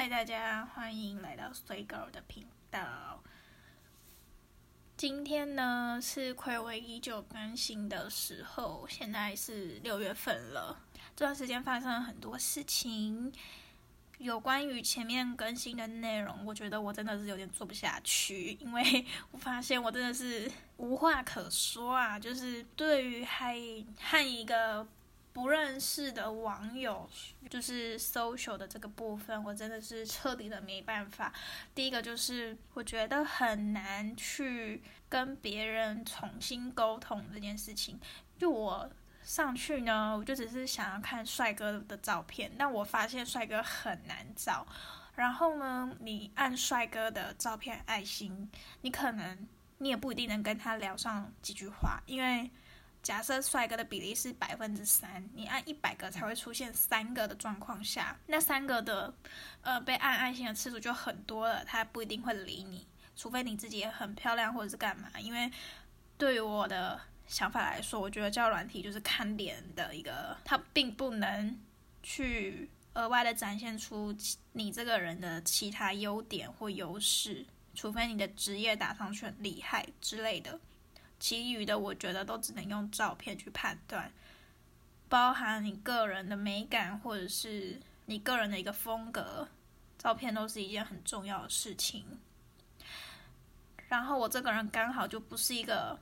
嗨，大家欢迎来到水狗的频道。今天呢是暌违已久更新的时候，现在是六月份了。这段时间发生了很多事情，有关于前面更新的内容，我觉得我真的是有点做不下去，因为我发现我真的是无话可说啊。就是对于还和一个。不认识的网友，就是 social 的这个部分，我真的是彻底的没办法。第一个就是我觉得很难去跟别人重新沟通这件事情。就我上去呢，我就只是想要看帅哥的照片，但我发现帅哥很难找。然后呢，你按帅哥的照片爱心，你可能你也不一定能跟他聊上几句话，因为。假设帅哥的比例是百分之三，你按一百个才会出现三个的状况下，那三个的，呃，被按爱心的次数就很多了，他不一定会理你，除非你自己也很漂亮或者是干嘛。因为对于我的想法来说，我觉得叫软体就是看脸的一个，它并不能去额外的展现出你这个人的其他优点或优势，除非你的职业打上去很厉害之类的。其余的我觉得都只能用照片去判断，包含你个人的美感或者是你个人的一个风格，照片都是一件很重要的事情。然后我这个人刚好就不是一个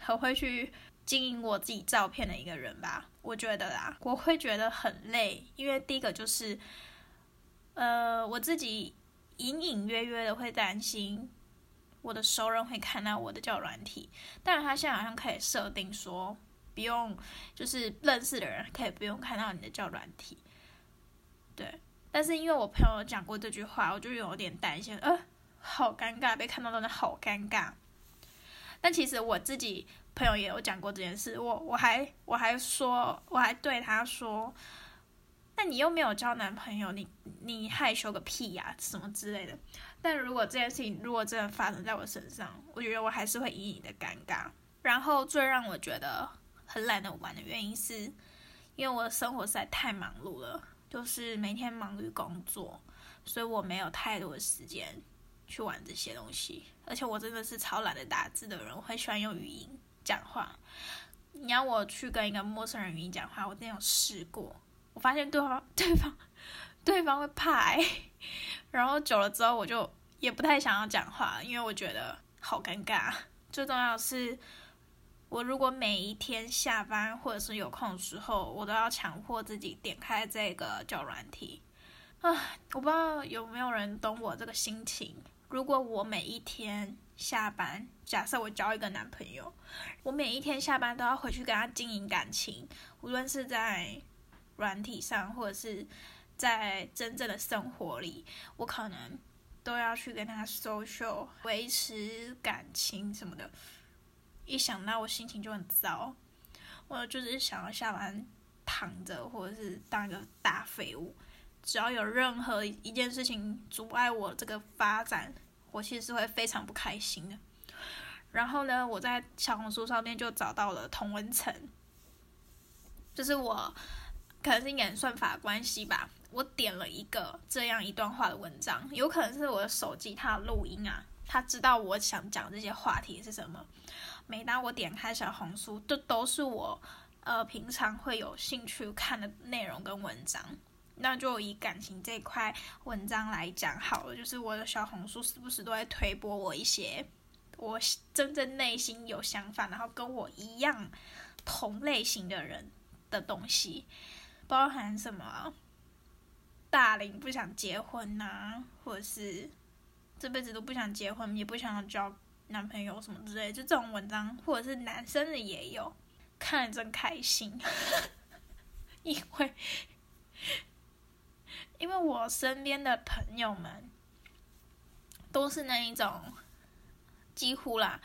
很会去经营我自己照片的一个人吧，我觉得啦，我会觉得很累，因为第一个就是，呃，我自己隐隐约约的会担心。我的熟人会看到我的叫软体，但是他现在好像可以设定说，不用，就是认识的人可以不用看到你的叫软体。对，但是因为我朋友讲过这句话，我就有点担心，呃，好尴尬，被看到真的好尴尬。但其实我自己朋友也有讲过这件事，我我还我还说，我还对他说。那你又没有交男朋友，你你害羞个屁呀，什么之类的。但如果这件事情如果真的发生在我身上，我觉得我还是会隐隐的尴尬。然后最让我觉得很懒得玩的原因是，因为我的生活实在太忙碌了，就是每天忙于工作，所以我没有太多的时间去玩这些东西。而且我真的是超懒得打字的人，我很喜欢用语音讲话。你要我去跟一个陌生人语音讲话，我真的有试过。我发现对方、对方、对方会怕，然后久了之后，我就也不太想要讲话，因为我觉得好尴尬。最重要是，我如果每一天下班或者是有空的时候，我都要强迫自己点开这个叫软体啊！我不知道有没有人懂我这个心情。如果我每一天下班，假设我交一个男朋友，我每一天下班都要回去跟他经营感情，无论是在。软体上，或者是在真正的生活里，我可能都要去跟他 social 维持感情什么的。一想到我心情就很糟，我就是想要下班躺着，或者是当一个大废物。只要有任何一件事情阻碍我这个发展，我其实是会非常不开心的。然后呢，我在小红书上面就找到了童文成，就是我。可能是演算法关系吧，我点了一个这样一段话的文章，有可能是。我的手机它录音啊，它知道我想讲这些话题是。什么。每当我点开小红书，这都是。我呃平常会有兴趣看的内容跟文章。那就以感情这块文章来讲好了，就是。我的小红书时不时都会推播我一些我真正内心有想法，然后跟我一样同类型的人的东西。包含什么？大龄不想结婚呐，或者是这辈子都不想结婚，也不想要交男朋友什么之类，就这种文章，或者是男生的也有，看了真开心。因为，因为我身边的朋友们都是那一种，几乎啦，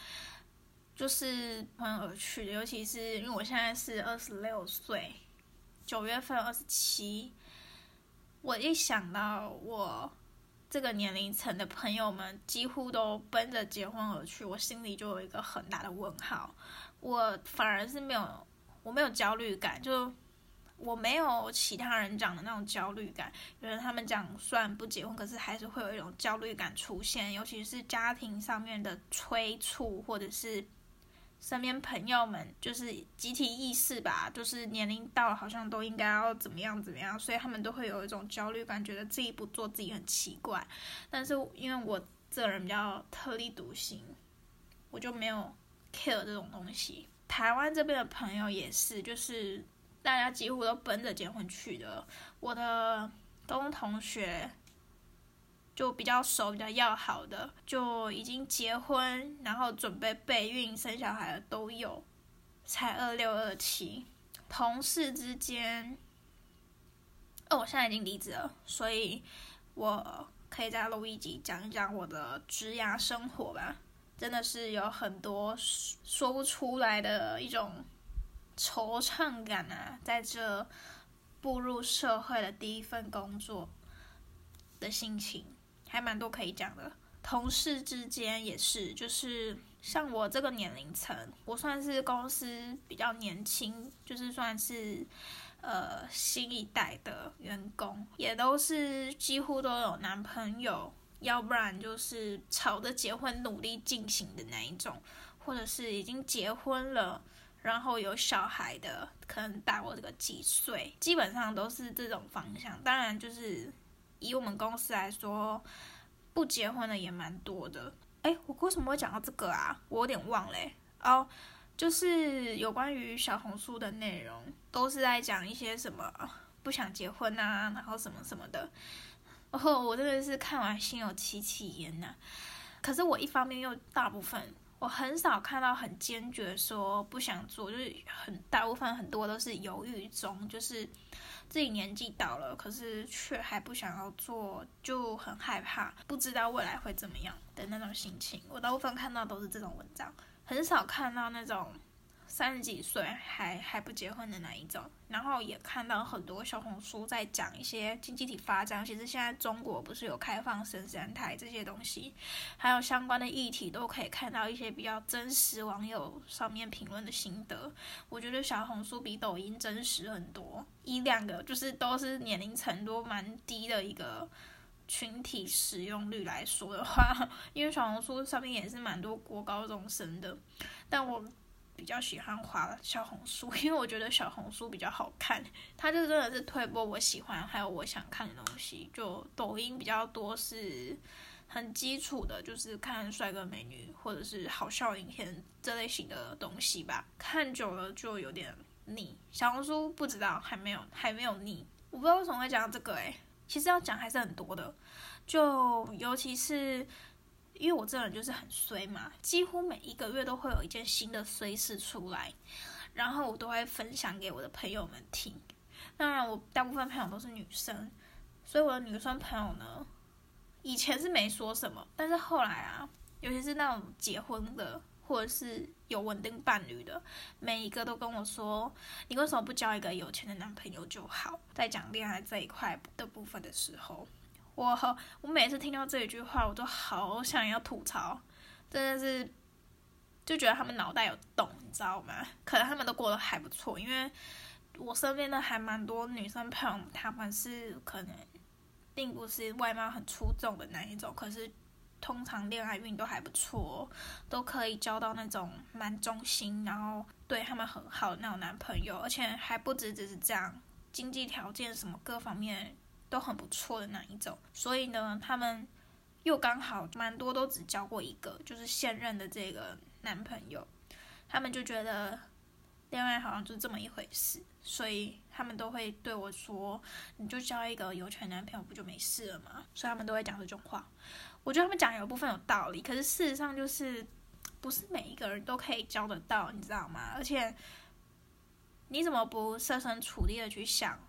就是朋友而去的，尤其是因为我现在是二十六岁。九月份二十七，我一想到我这个年龄层的朋友们几乎都奔着结婚而去，我心里就有一个很大的问号。我反而是没有，我没有焦虑感，就我没有其他人讲的那种焦虑感。有人他们讲虽然不结婚，可是还是会有一种焦虑感出现，尤其是家庭上面的催促，或者是身边朋友们就是集体意识吧，就是年龄到了好像都应该要怎么样怎么样，所以他们都会有一种焦虑感，觉得自己不做自己很奇怪。但是因为我这人比较特立独行，我就没有 care 这种东西。台湾这边的朋友也是，就是。大家几乎都奔着结婚去的。我的高中同学就比较熟、比较要好的，就已经结婚，然后准备备孕、生小孩的都有，才二六二七。同事之间，哦，我现在已经离职了，所以我可以在录一集讲一讲我的职涯生活吧。真的是有很多说不出来的一种。惆怅感啊，在这步入社会的第一份工作的心情，还蛮多可以讲的。同事之间也是，就是像我这个年龄层，我算是公司比较年轻，就是算是呃新一代的员工，也都是几乎都有男朋友，要不然就是朝着结婚努力进行的那一种，或者是已经结婚了。然后有小孩的，可能大我这个几岁，基本上都是这种方向。当然，就是以我们公司来说，不结婚的也蛮多的。哎，我为什么会讲到这个啊？我有点忘嘞。哦，就是有关于小红书的内容，都是在讲一些什么不想结婚啊，然后什么什么的。哦，我真的是看完心有戚戚焉呐。可是我一方面又大部分。我很少看到很坚决说不想做，就是很大部分很多都是犹豫中，就是自己年纪到了，可是却还不想要做，就很害怕，不知道未来会怎么样的那种心情。我大部分看到都是这种文章，很少看到那种。三十几岁还还不结婚的那一种，然后也看到很多小红书在讲一些经济体发展，其实现在中国不是有开放生三胎这些东西，还有相关的议题都可以看到一些比较真实网友上面评论的心得。我觉得小红书比抖音真实很多，一两个就是都是年龄层都蛮低的一个群体使用率来说的话，因为小红书上面也是蛮多国高中生的，但我。比较喜欢滑小红书，因为我觉得小红书比较好看，它就真的是推播我喜欢还有我想看的东西。就抖音比较多是很基础的，就是看帅哥美女或者是好笑影片这类型的东西吧。看久了就有点腻。小红书不知道还没有还没有腻，我不知道为什么会讲这个诶，其实要讲还是很多的，就尤其是。因为我这人就是很衰嘛，几乎每一个月都会有一件新的衰事出来，然后我都会分享给我的朋友们听。当然，我大部分朋友都是女生，所以我的女生朋友呢，以前是没说什么，但是后来啊，尤其是那种结婚的或者是有稳定伴侣的，每一个都跟我说：“你为什么不交一个有钱的男朋友就好？”在讲恋爱这一块的部分的时候。我我每次听到这一句话，我都好想要吐槽，真的是就觉得他们脑袋有洞，你知道吗？可能他们都过得还不错，因为我身边的还蛮多女生朋友，她们是可能并不是外貌很出众的那一种，可是通常恋爱运都还不错，都可以交到那种蛮忠心，然后对他们很好的那种男朋友，而且还不止只是这样，经济条件什么各方面。都很不错的那一种，所以呢，他们又刚好蛮多都只交过一个，就是现任的这个男朋友，他们就觉得恋爱好像就是这么一回事，所以他们都会对我说：“你就交一个有钱男朋友不就没事了吗？”所以他们都会讲这种话。我觉得他们讲有部分有道理，可是事实上就是不是每一个人都可以交得到，你知道吗？而且你怎么不设身处地的去想？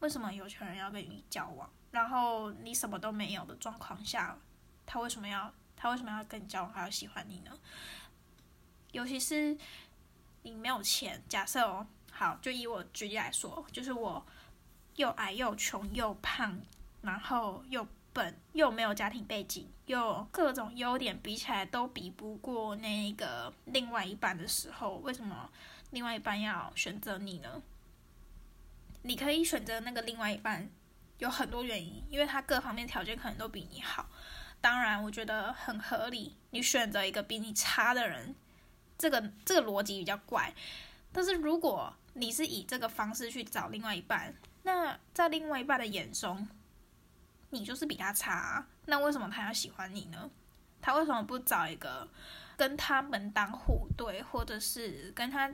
为什么有钱人要跟你交往？然后你什么都没有的状况下，他为什么要他为什么要跟你交往，还要喜欢你呢？尤其是你没有钱，假设哦，好，就以我举例来说，就是我又矮又穷又胖，然后又笨又没有家庭背景，又各种优点比起来都比不过那个另外一半的时候，为什么另外一半要选择你呢？你可以选择那个另外一半，有很多原因，因为他各方面条件可能都比你好。当然，我觉得很合理。你选择一个比你差的人，这个这个逻辑比较怪。但是如果你是以这个方式去找另外一半，那在另外一半的眼中，你就是比他差。那为什么他要喜欢你呢？他为什么不找一个跟他门当户对，或者是跟他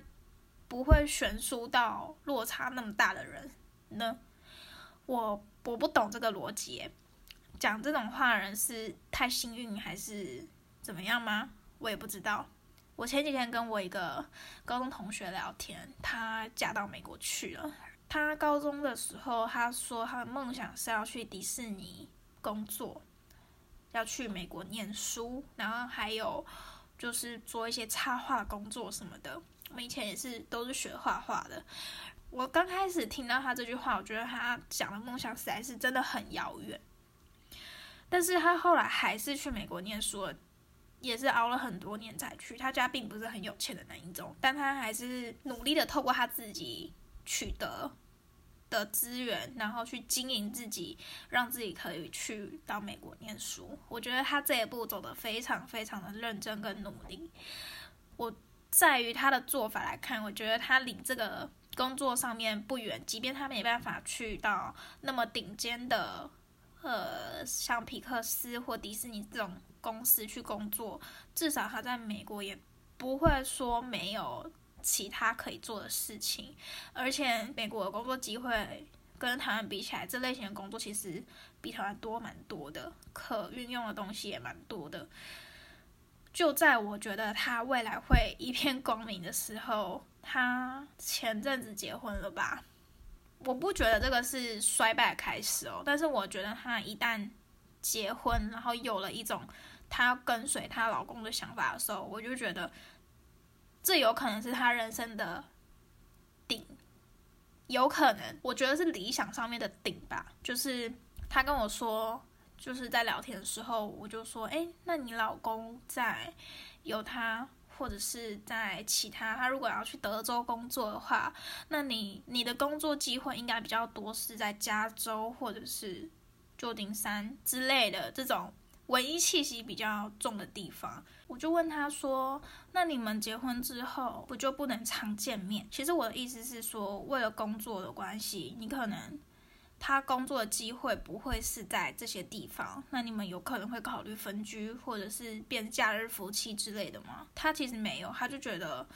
不会悬殊到落差那么大的人呢？我我不懂这个逻辑。讲这种话的人是太幸运还是怎么样吗？我也不知道。我前几天跟我一个高中同学聊天，她嫁到美国去了。她高中的时候，她说她的梦想是要去迪士尼工作，要去美国念书，然后还有就是做一些插画工作什么的。我们以前也是都是学画画的。我刚开始听到他这句话，我觉得他讲的梦想实在是真的很遥远。但是他后来还是去美国念书了，也是熬了很多年才去。他家并不是很有钱的那一种，但他还是努力的透过他自己取得的资源，然后去经营自己，让自己可以去到美国念书。我觉得他这一步走得非常非常的认真跟努力。我在于他的做法来看，我觉得他离这个工作上面不远，即便他没办法去到那么顶尖的。呃，像皮克斯或迪士尼这种公司去工作，至少他在美国也不会说没有其他可以做的事情。而且美国的工作机会跟台湾比起来，这类型的工作其实比台湾多蛮多的，可运用的东西也蛮多的。就在我觉得他未来会一片光明的时候，他前阵子结婚了吧？我不觉得这个是衰败开始哦，但是我觉得他一旦结婚，然后有了一种她要跟随她老公的想法的时候，我就觉得这有可能是他人生的顶，有可能，我觉得是理想上面的顶吧。就是他跟我说，就是在聊天的时候，我就说，哎，那你老公在有他。或者是在其他，他如果要去德州工作的话，那你你的工作机会应该比较多是在加州或者是旧金山之类的这种文艺气息比较重的地方。我就问他说：“那你们结婚之后不就不能常见面？”其实我的意思是说，为了工作的关系，你可能。他工作的机会不会是在这些地方，那你们有可能会考虑分居，或者是变假日夫妻之类的吗？他其实没有，他就觉得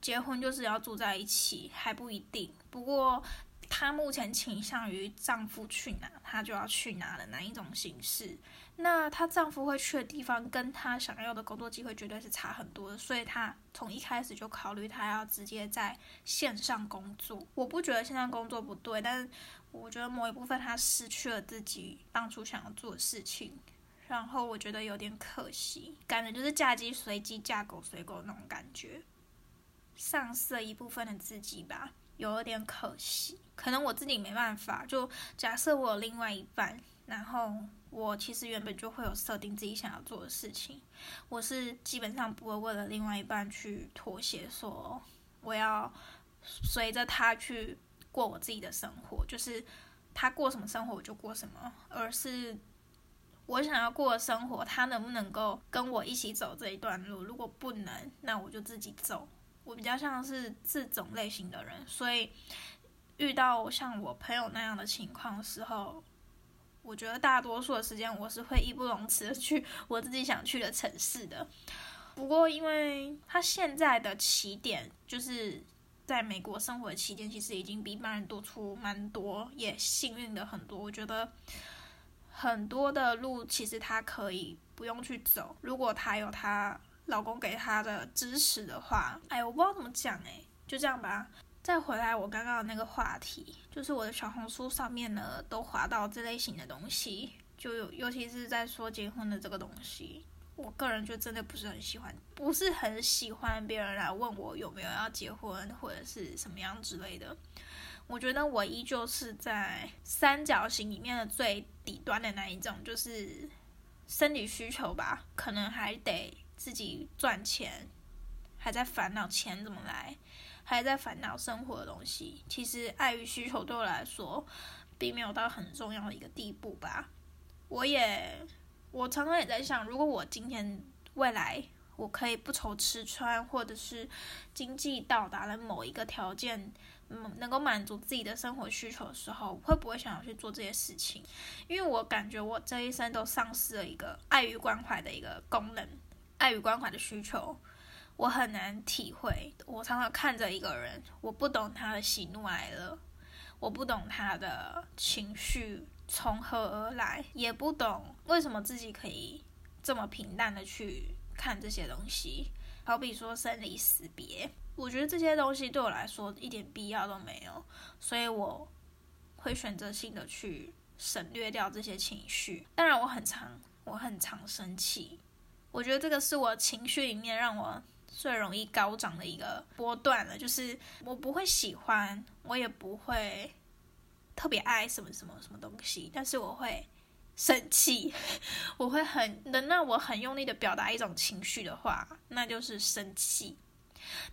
结婚就是要住在一起，还不一定。不过他目前倾向于丈夫去哪，他就要去哪的哪一种形式。那她丈夫会去的地方，跟她想要的工作机会绝对是差很多的，所以她从一开始就考虑她要直接在线上工作。我不觉得线上工作不对，但是我觉得某一部分她失去了自己当初想要做的事情，然后我觉得有点可惜，感觉就是嫁鸡随鸡，嫁狗随狗那种感觉，丧失了一部分的自己吧，有点可惜。可能我自己没办法，就假设我有另外一半，然后。我其实原本就会有设定自己想要做的事情，我是基本上不会为了另外一半去妥协，说我要随着他去过我自己的生活，就是他过什么生活我就过什么，而是我想要过的生活，他能不能够跟我一起走这一段路？如果不能，那我就自己走。我比较像是这种类型的人，所以遇到像我朋友那样的情况的时候。我觉得大多数的时间，我是会义不容辞的去我自己想去的城市的。不过，因为他现在的起点就是在美国生活的期间，其实已经比一般人多出蛮多，也幸运的很多。我觉得很多的路其实他可以不用去走，如果他有她老公给她的支持的话。哎，我不知道怎么讲哎，就这样吧。再回来，我刚刚的那个话题，就是我的小红书上面呢，都划到这类型的东西，就有，尤其是在说结婚的这个东西，我个人就真的不是很喜欢，不是很喜欢别人来问我有没有要结婚或者是什么样之类的。我觉得我依旧是在三角形里面的最底端的那一种，就是生理需求吧，可能还得自己赚钱，还在烦恼钱怎么来。还在烦恼生活的东西，其实爱与需求对我来说，并没有到很重要的一个地步吧。我也，我常常也在想，如果我今天未来我可以不愁吃穿，或者是经济到达了某一个条件。嗯能够满足自己的生活需求的时候，会不会想要去做这些事情？因为我感觉我这一生都丧失了一个爱与关怀的一个功能，爱与关怀的需求，我很难体会。我常常看着一个人，我不懂他的喜怒哀乐，我不懂他的情绪从何而来，也不懂为什么自己可以这么平淡的去看这些东西。好比说生离死别。我觉得这些东西对我来说一点必要都没有，所以我会选择性的去省略掉这些情绪。当然，我很常我很常生气，我觉得这个是我情绪里面让我最容易高涨的一个波段了。就是我不会喜欢，我也不会特别爱什么什么什么东西，但是我会生气，我会很能让我很用力的表达一种情绪的话，那就是生气。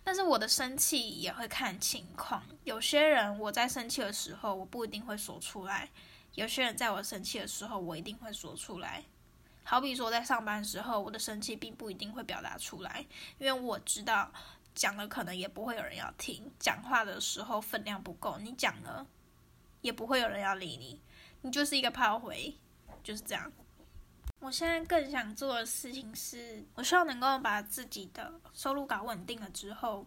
但是我的生气也会看情况，有些人我在生气的时候，我不一定会说出来；有些人在我生气的时候，我一定会说出来。好比说在上班时候，我的生气并不一定会表达出来，因为我知道讲了可能也不会有人要听，讲话的时候分量不够，你讲了也不会有人要理你，你就是一个炮灰，就是这样。我现在更想做的事情是，我希望能够把自己的收入搞稳定了之后，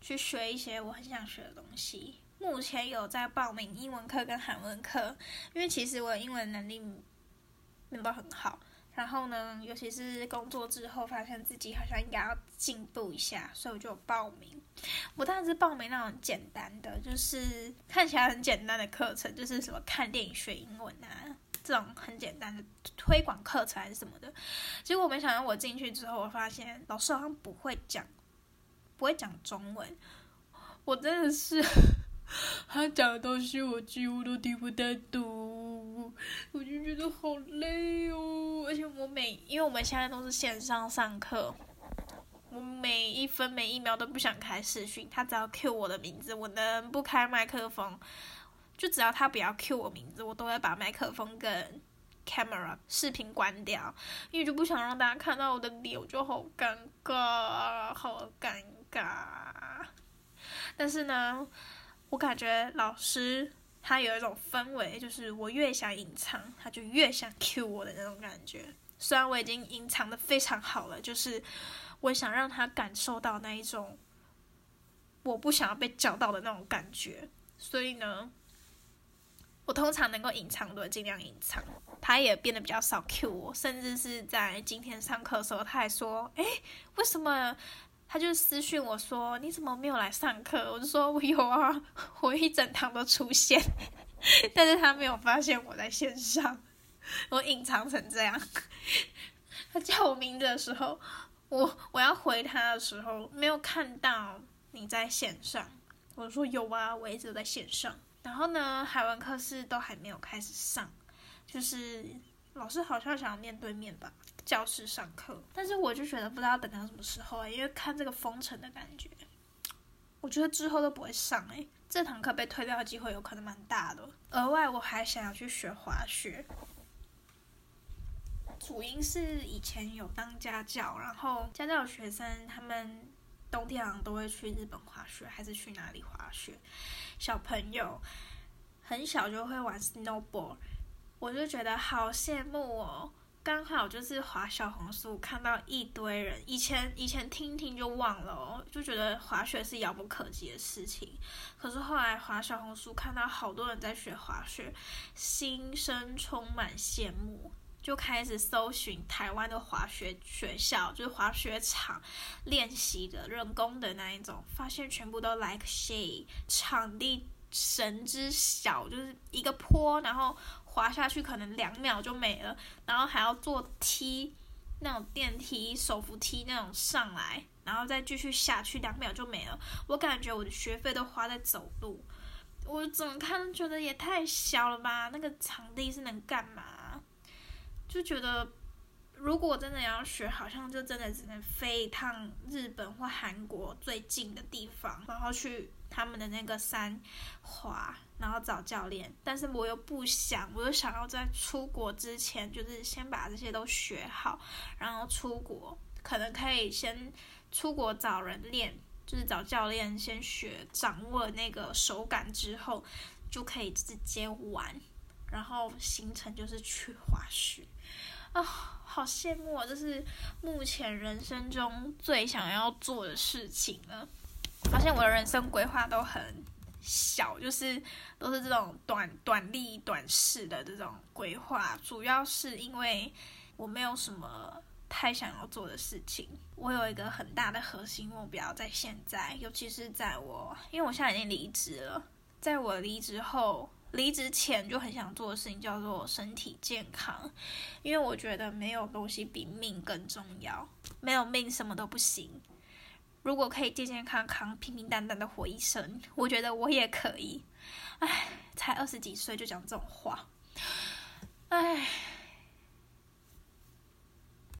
去学一些我很想学的东西。目前有在报名英文课跟韩文课，因为其实我的英文能力面包很好。然后呢，尤其是工作之后，发现自己好像应该要进步一下，所以我就报名。我当然是报名那种简单的，就是看起来很简单的课程，就是什么看电影学英文啊。这种很简单的推广课程还是什么的，结果没想到我进去之后，我发现老师好像不会讲，不会讲中文。我真的是他讲的东西，我几乎都听不太懂，我就觉得好累哦。而且我每，因为我们现在都是线上上课，我每一分每一秒都不想开视讯，他只要 Q 我的名字，我能不开麦克风？就只要他不要叫我名字，我都会把麦克风跟 camera 视频关掉，因为就不想让大家看到我的脸，我就好尴尬，好尴尬。但是呢，我感觉老师他有一种氛围，就是我越想隐藏，他就越想 cue 我的那种感觉。虽然我已经隐藏的非常好了，就是我想让他感受到那一种我不想要被叫到的那种感觉，所以呢。我通常能够隐藏的尽量隐藏，他也变得比较少 Q 我，甚至是在今天上课的时候，他还说：“哎，为什么？”他就私讯我说：“你怎么没有来上课？”我就说：“我有啊，我一整堂都出现。”但是他没有发现我在线上，我隐藏成这样。他叫我名字的时候，我我要回他的时候，没有看到你在线上。我说：“有啊，我一直在线上。”然后呢，海文课室都还没有开始上，就是老师好像想要面对面吧，教室上课。但是我就觉得不知道等到什么时候哎，因为看这个封城的感觉，我觉得之后都不会上哎，这堂课被推掉的机会有可能蛮大的。额外我还想要去学滑雪，主因是以前有当家教，然后家教学生他们。冬天好像都会去日本滑雪，还是去哪里滑雪？小朋友很小就会玩 snowboard，我就觉得好羡慕哦。刚好就是滑小红书看到一堆人，以前以前听听就忘了哦，就觉得滑雪是遥不可及的事情。可是后来滑小红书看到好多人在学滑雪，心生充满羡慕。就开始搜寻台湾的滑雪学校，就是滑雪场练习的人工的那一种，发现全部都 like she，场地神之小，就是一个坡，然后滑下去可能两秒就没了，然后还要坐梯，那种电梯、手扶梯那种上来，然后再继续下去，两秒就没了。我感觉我的学费都花在走路，我怎么看觉得也太小了吧？那个场地是能干嘛？就觉得如果真的要学，好像就真的只能飞一趟日本或韩国最近的地方，然后去他们的那个山滑，然后找教练。但是我又不想，我又想要在出国之前，就是先把这些都学好，然后出国，可能可以先出国找人练，就是找教练先学，掌握那个手感之后，就可以直接玩。然后行程就是去滑雪，啊，好羡慕啊！这是目前人生中最想要做的事情了。发现我的人生规划都很小，就是都是这种短短利短视的这种规划，主要是因为我没有什么太想要做的事情。我有一个很大的核心目标，在现在，尤其是在我，因为我现在已经离职了，在我离职后。离职前就很想做的事情叫做身体健康，因为我觉得没有东西比命更重要，没有命什么都不行。如果可以健健康康、平平淡淡的活一生，我觉得我也可以。唉，才二十几岁就讲这种话，唉。